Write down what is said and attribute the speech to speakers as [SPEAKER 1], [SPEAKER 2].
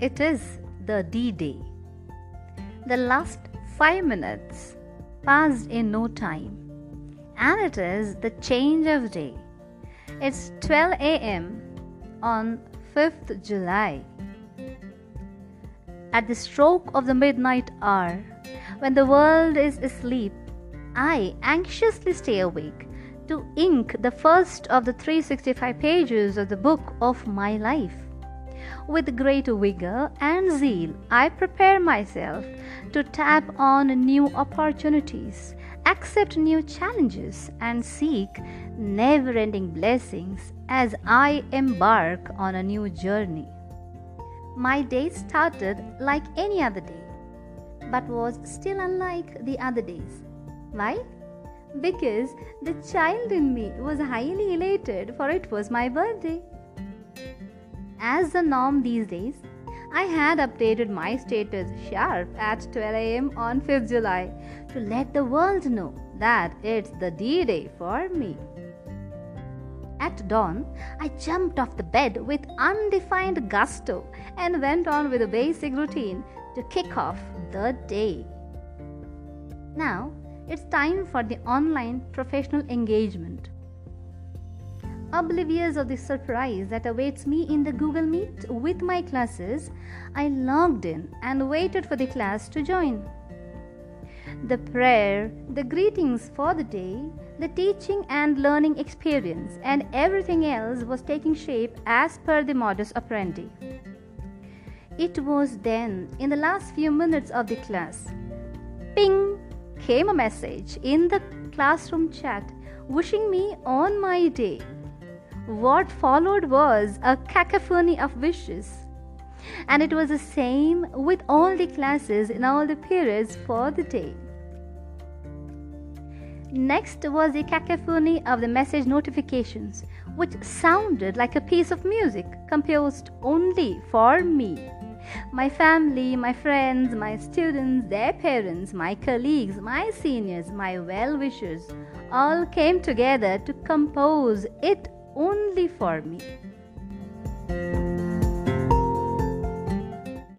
[SPEAKER 1] it is the D Day. The last five minutes passed in no time, and it is the change of day. It's 12 a.m. on 5th July. At the stroke of the midnight hour, when the world is asleep, I anxiously stay awake to ink the first of the 365 pages of the book of my life. With great vigor and zeal, I prepare myself to tap on new opportunities, accept new challenges, and seek never ending blessings as I embark on a new journey. My day started like any other day, but was still unlike the other days. Why? Because the child in me was highly elated, for it was my birthday. As the norm these days, I had updated my status sharp at 12 am on 5th July to let the world know that it's the D day for me. At dawn, I jumped off the bed with undefined gusto and went on with a basic routine to kick off the day. Now, it's time for the online professional engagement. Oblivious of the surprise that awaits me in the Google Meet with my classes, I logged in and waited for the class to join. The prayer, the greetings for the day, the teaching and learning experience, and everything else was taking shape as per the modus operandi. It was then, in the last few minutes of the class, ping came a message in the classroom chat wishing me on my day what followed was a cacophony of wishes. And it was the same with all the classes in all the periods for the day. Next was the cacophony of the message notifications, which sounded like a piece of music composed only for me. My family, my friends, my students, their parents, my colleagues, my seniors, my well wishers all came together to compose it only for me.